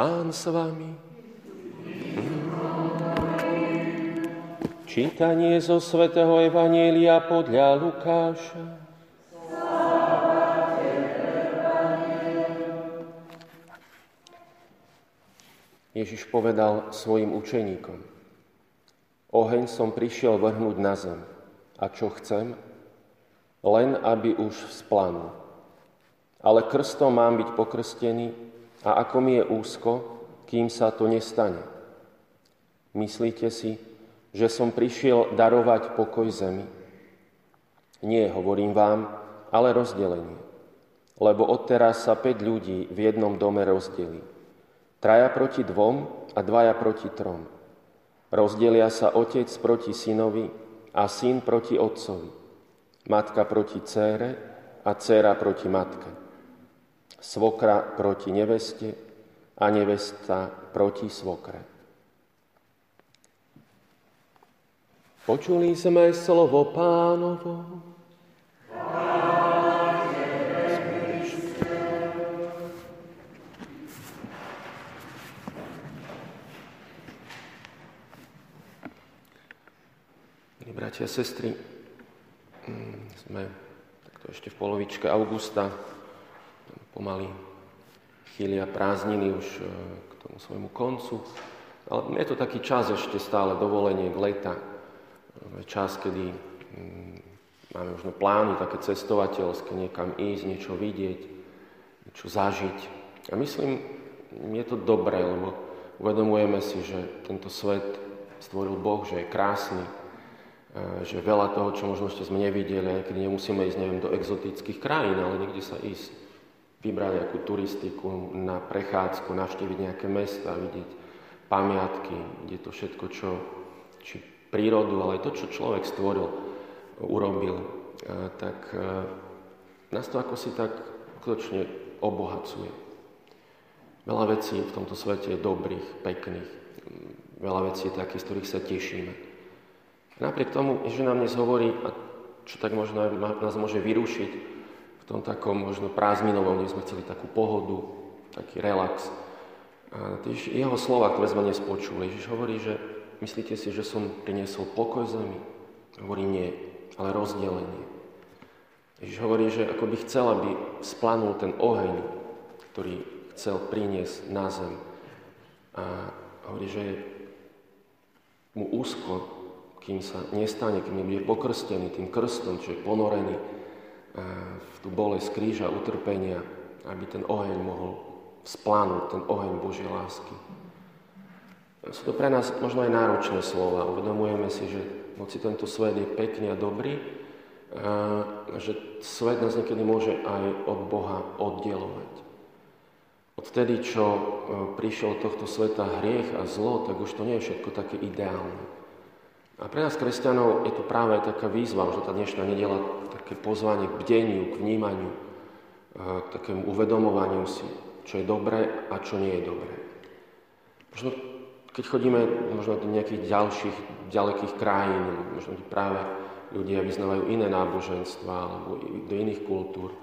Pán s vami. Čítanie zo svätého Evanielia podľa Lukáša. Ježiš povedal svojim učeníkom, oheň som prišiel vrhnúť na zem. A čo chcem? Len aby už vzplanul. Ale krstom mám byť pokrstený a ako mi je úzko, kým sa to nestane. Myslíte si, že som prišiel darovať pokoj zemi? Nie, hovorím vám, ale rozdelenie. Lebo odteraz sa 5 ľudí v jednom dome rozdelí. Traja proti dvom a dvaja proti trom. Rozdelia sa otec proti synovi a syn proti otcovi. Matka proti cére a dcéra proti matke svokra proti neveste a nevesta proti svokre. Počuli sme slovo pánovo. Bratia a sestry, mm, sme takto ešte v polovičke augusta pomaly chýlia prázdniny už e, k tomu svojmu koncu. Ale je to taký čas ešte stále dovolenie k leta. Čas, kedy mm, máme možno plány také cestovateľské, niekam ísť, niečo vidieť, niečo zažiť. A myslím, je to dobré, lebo uvedomujeme si, že tento svet stvoril Boh, že je krásny, e, že veľa toho, čo možno ešte sme nevideli, keď nemusíme ísť, neviem, do exotických krajín, ale niekde sa ísť vybrať nejakú turistiku na prechádzku, navštíviť nejaké mesta, vidieť pamiatky, kde to všetko, čo, či prírodu, ale aj to, čo človek stvoril, urobil, tak nás to ako si tak skutočne obohacuje. Veľa vecí v tomto svete je dobrých, pekných. Veľa vecí je takých, z ktorých sa tešíme. Napriek tomu, že nám dnes hovorí, a čo tak možno nás môže vyrušiť, tom takom možno prázdninovom, kde sme chceli takú pohodu, taký relax. A tiež jeho slova, ktoré sme dnes počuli, Ježiš hovorí, že myslíte si, že som priniesol pokoj zemi? Hovorí nie, ale rozdelenie. Ježiš hovorí, že ako by chcel, aby splanul ten oheň, ktorý chcel priniesť na zem. A hovorí, že mu úzko, kým sa nestane, kým bude pokrstený tým krstom, čo je ponorený v tú bolesť kríža, utrpenia, aby ten oheň mohol vzplanúť, ten oheň Božej lásky. Sú to pre nás možno aj náročné slova. Uvedomujeme si, že hoci tento svet je pekný a dobrý, a že svet nás niekedy môže aj od Boha oddelovať. Odtedy, čo e, prišiel tohto sveta hriech a zlo, tak už to nie je všetko také ideálne. A pre nás, kresťanov, je to práve taká výzva, že tá dnešná nedela, také pozvanie k bdeniu, k vnímaniu, k takému uvedomovaniu si, čo je dobré a čo nie je dobré. Možno keď chodíme možno do nejakých ďalších, ďalekých krajín, možno práve ľudia vyznávajú iné náboženstva alebo do iných kultúr,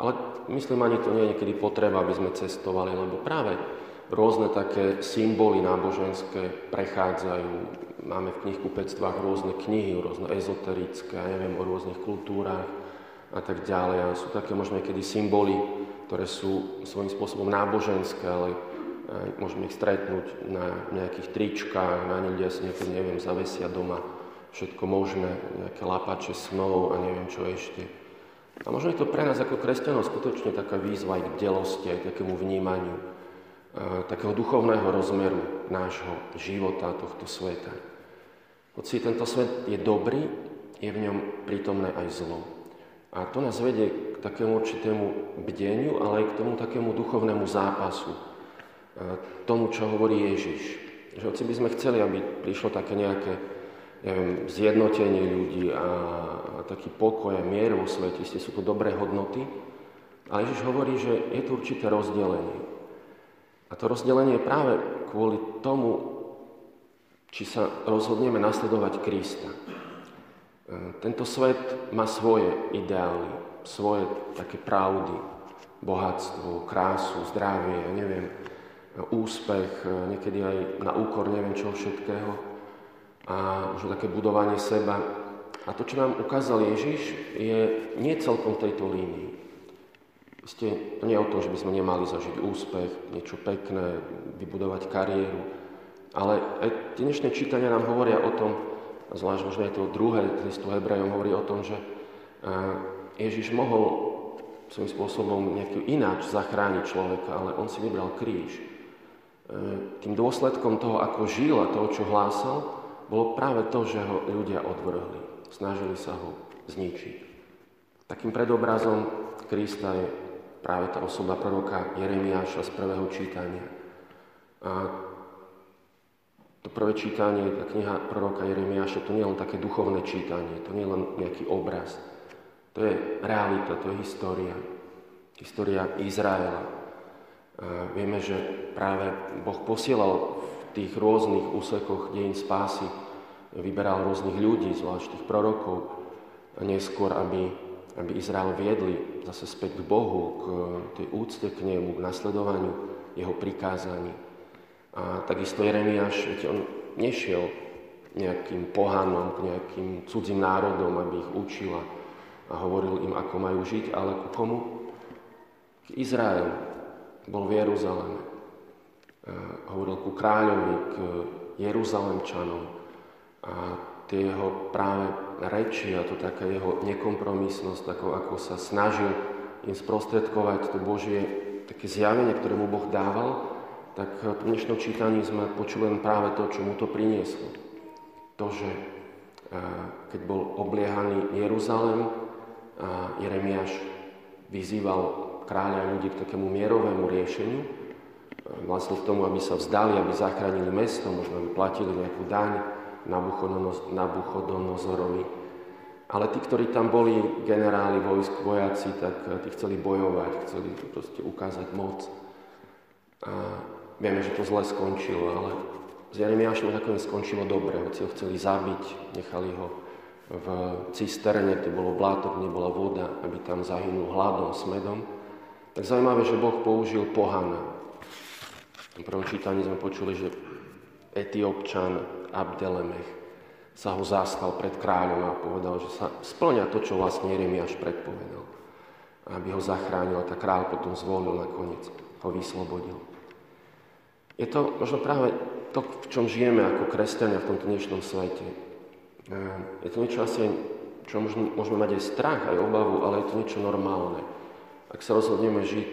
ale myslím, ani to nie je niekedy potreba, aby sme cestovali, lebo práve rôzne také symboly náboženské prechádzajú Máme v knihkupectvách rôzne knihy, rôzne ezoterické, ja neviem, o rôznych kultúrach a tak ďalej. A sú také možno niekedy symboly, ktoré sú svojím spôsobom náboženské, ale môžeme ich stretnúť na nejakých tričkách, na ľudia si niekedy, neviem, zavesia doma všetko možné, nejaké lapače snov a neviem čo ešte. A možno je to pre nás ako kresťanov skutočne taká výzva aj k bdelosti, aj takému vnímaniu, takého duchovného rozmeru nášho života, tohto sveta. Hoci tento svet je dobrý, je v ňom prítomné aj zlo. A to nás vedie k takému určitému bdeniu, ale aj k tomu takému duchovnému zápasu. Tomu, čo hovorí Ježiš. Že hoci by sme chceli, aby prišlo také nejaké neviem, zjednotenie ľudí a, taký pokoj a mier vo svete, ste sú to dobré hodnoty, ale Ježiš hovorí, že je tu určité rozdelenie. A to rozdelenie je práve kvôli tomu, či sa rozhodneme nasledovať Krista. E, tento svet má svoje ideály, svoje také pravdy, bohatstvo, krásu, zdravie, neviem, úspech, niekedy aj na úkor neviem čo všetkého a už také budovanie seba. A to, čo nám ukázal Ježiš, je nie celkom tejto línii. Ste, to nie je o tom, že by sme nemali zažiť úspech, niečo pekné, vybudovať kariéru, ale aj dnešné čítania nám hovoria o tom, zvlášť možno aj to druhé listu Hebrajom hovorí o tom, že Ježiš mohol svojím spôsobom nejaký ináč zachrániť človeka, ale on si vybral kríž. E, tým dôsledkom toho, ako žil a toho, čo hlásal, bolo práve to, že ho ľudia odvrhli. Snažili sa ho zničiť. Takým predobrazom Krista je práve tá osoba proroka Jeremiáša z prvého čítania. A to prvé čítanie, tá kniha proroka Jeremiáša, to nie je len také duchovné čítanie, to nie je len nejaký obraz. To je realita, to je história. História Izraela. A vieme, že práve Boh posielal v tých rôznych úsekoch dejín spásy vyberal rôznych ľudí, zvlášť tých prorokov, a neskôr, aby, aby Izrael viedli zase späť k Bohu, k tej úcte k nemu, k nasledovaniu jeho prikázaní. A takisto Jeremiáš, viete, on nešiel nejakým pohanom, k nejakým cudzím národom, aby ich učil a hovoril im, ako majú žiť, ale ku komu? K Izraelu. Bol v Jeruzaleme. Hovoril ku kráľovi, k Jeruzalemčanom a tie jeho práve reči a to taká jeho nekompromisnosť, ako, ako sa snažil im sprostredkovať to Božie také zjavenie, ktoré mu Boh dával, tak v dnešnom čítaní sme počuli len práve to, čo mu to prinieslo. To, že keď bol obliehaný Jeruzalem, a Jeremiáš vyzýval kráľa a ľudí k takému mierovému riešeniu, vlastne k tomu, aby sa vzdali, aby zachránili mesto, možno aby platili nejakú daň, Nabuchodonozorovi. Ale tí, ktorí tam boli, generáli, vojsk, vojaci, tak eh, tí chceli bojovať, chceli proste ukázať moc. A vieme, že to zle skončilo, ale s Jeremiášom nakoniec skončilo dobre. Hoci ho chceli zabiť, nechali ho v cisterne, kde bolo bláto, kde nebola voda, aby tam zahynul hladom, smedom. Tak zaujímavé, že Boh použil pohana. V prvom čítaní sme počuli, že Etiópčan Abdelemech sa ho zastal pred kráľom a povedal, že sa splňa to, čo vlastne Jeremiáš predpovedal. Aby ho zachránil a tá kráľ potom zvolil nakoniec, ho vyslobodil. Je to možno práve to, v čom žijeme ako kresťania v tomto dnešnom svete. Je to niečo asi, čo môžeme mať aj strach, aj obavu, ale je to niečo normálne. Ak sa rozhodneme žiť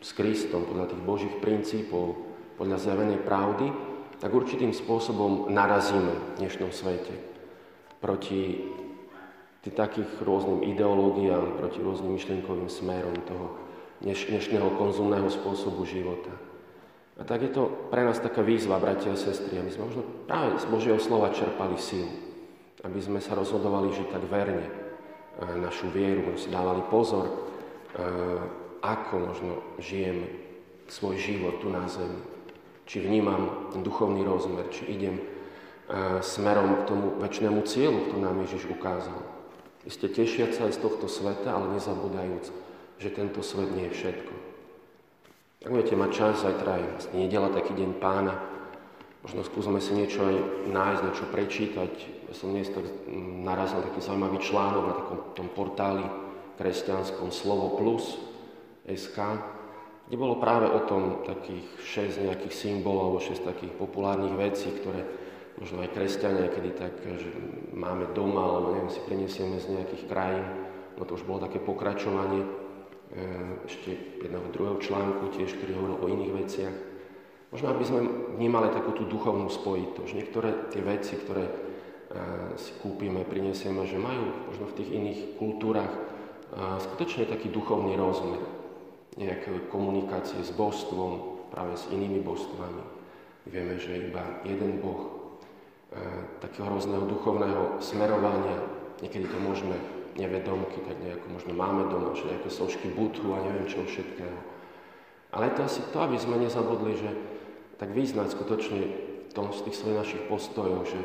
s Kristom podľa tých Božích princípov, podľa zjavenej pravdy, tak určitým spôsobom narazíme v dnešnom svete proti takých rôznym ideológiám, proti rôznym myšlienkovým smerom toho dnešného konzumného spôsobu života. A tak je to pre nás taká výzva, bratia a sestry, aby sme možno práve z Božieho slova čerpali silu, aby sme sa rozhodovali žiť tak verne našu vieru, aby si dávali pozor, ako možno žijeme svoj život tu na zemi či vnímam ten duchovný rozmer, či idem uh, smerom k tomu väčšnému cieľu, ktorý nám Ježiš ukázal. Isté tešiať sa aj z tohto sveta, ale nezabúdajúc, že tento svet nie je všetko. Ak budete mať čas, zajtra je vlastne nedela, taký deň pána, možno skúsme si niečo aj nájsť, niečo prečítať. Ja som dnes tak mm, narazil taký zaujímavý článok na takom tom portáli kresťanskom Slovo Plus SK, kde bolo práve o tom takých 6 nejakých symbolov, alebo 6 takých populárnych vecí, ktoré možno aj kresťania kedy tak, že máme doma, alebo neviem, si prinesieme z nejakých krajín. No to už bolo také pokračovanie e, ešte jedného druhého článku tiež, ktorý hovoril o iných veciach. Možno, aby sme vnímali takú tú duchovnú spojitosť. Niektoré tie veci, ktoré e, si kúpime, prinesieme, že majú možno v tých iných kultúrach e, skutočne taký duchovný rozmer nejaké komunikácie s božstvom, práve s inými božstvami. Vieme, že iba jeden Boh, e, takého rôzneho duchovného smerovania, niekedy to môžeme nevedomky, tak nejako možno máme doma nejaké sošky budhu a neviem čo všetkého. Ale to asi to, aby sme nezabudli, že tak vyznať skutočne v tom z tých svojich našich postojov, že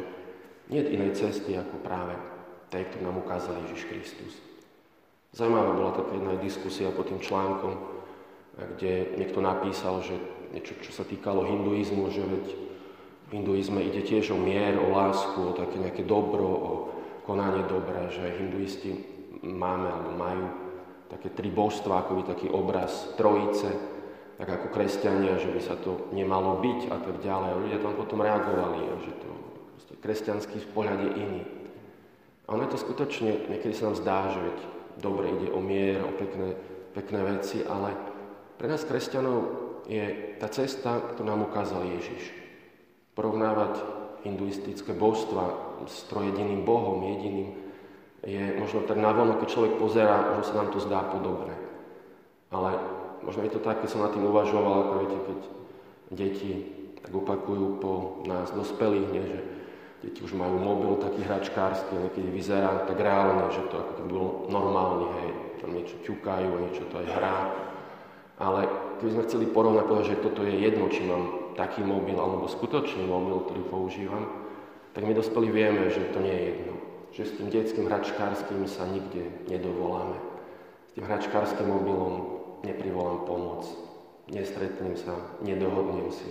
nie je inej cesty ako práve tej, ktorú nám ukázal Ježiš Kristus. Zajímavá bola taká jedna diskusia pod tým článkom, kde niekto napísal, že niečo, čo sa týkalo hinduizmu, že veď v hinduizme ide tiež o mier, o lásku, o také nejaké dobro, o konanie dobra, že hinduisti máme alebo majú také tri božstva, ako by taký obraz trojice, tak ako kresťania, že by sa to nemalo byť a tak ďalej. A ľudia tam potom reagovali, že to kresťanský pohľad je iný. A ono je to skutočne, niekedy sa nám zdá, že veď dobre ide o mier, o pekné, pekné veci, ale pre nás kresťanov je tá cesta, ktorú nám ukázal Ježiš. Porovnávať hinduistické božstva s trojediným Bohom, jediným, je možno tak navonok, keď človek pozera, že sa nám to zdá podobné. Ale možno je to tak, keď som nad tým uvažoval, ako viete, keď deti tak opakujú po nás dospelých, nie, že deti už majú mobil taký hračkársky, niekedy vyzerá tak reálne, že to ako keby bolo normálne, hej, tam niečo ťukajú, niečo to aj hrá. Ale keby sme chceli porovnať, povedať, že toto je jedno, či mám taký mobil alebo skutočný mobil, ktorý používam, tak my dospelí vieme, že to nie je jedno že s tým detským hračkárským sa nikde nedovoláme. S tým hračkárským mobilom neprivolám pomoc, nestretnem sa, nedohodnem si.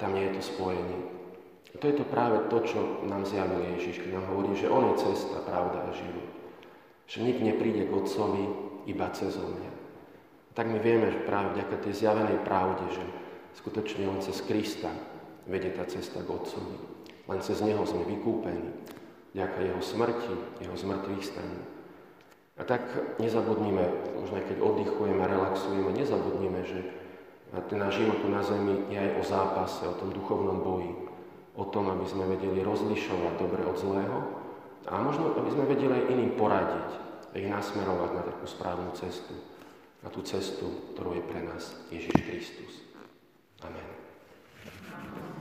Tam nie je to spojenie. A to je to práve to, čo nám zjavil Ježiš, keď nám hovorí, že On je cesta, pravda a život. Že nik nepríde k Otcovi iba cez mňa. Tak my vieme, že práve vďaka tej zjavenej pravde, že skutočne len cez Krista vedie tá cesta k Otcovi. Len cez Neho sme vykúpení vďaka jeho smrti, jeho zmrtvých staní. A tak nezabudnime, možno aj keď oddychujeme, relaxujeme, nezabudnime, že ten náš život na zemi je aj o zápase, o tom duchovnom boji, o tom, aby sme vedeli rozlišovať dobre od zlého a možno, aby sme vedeli aj iným poradiť ich nasmerovať na takú správnu cestu, na tú cestu, ktorou je pre nás Ježiš Kristus. Amen. Amen.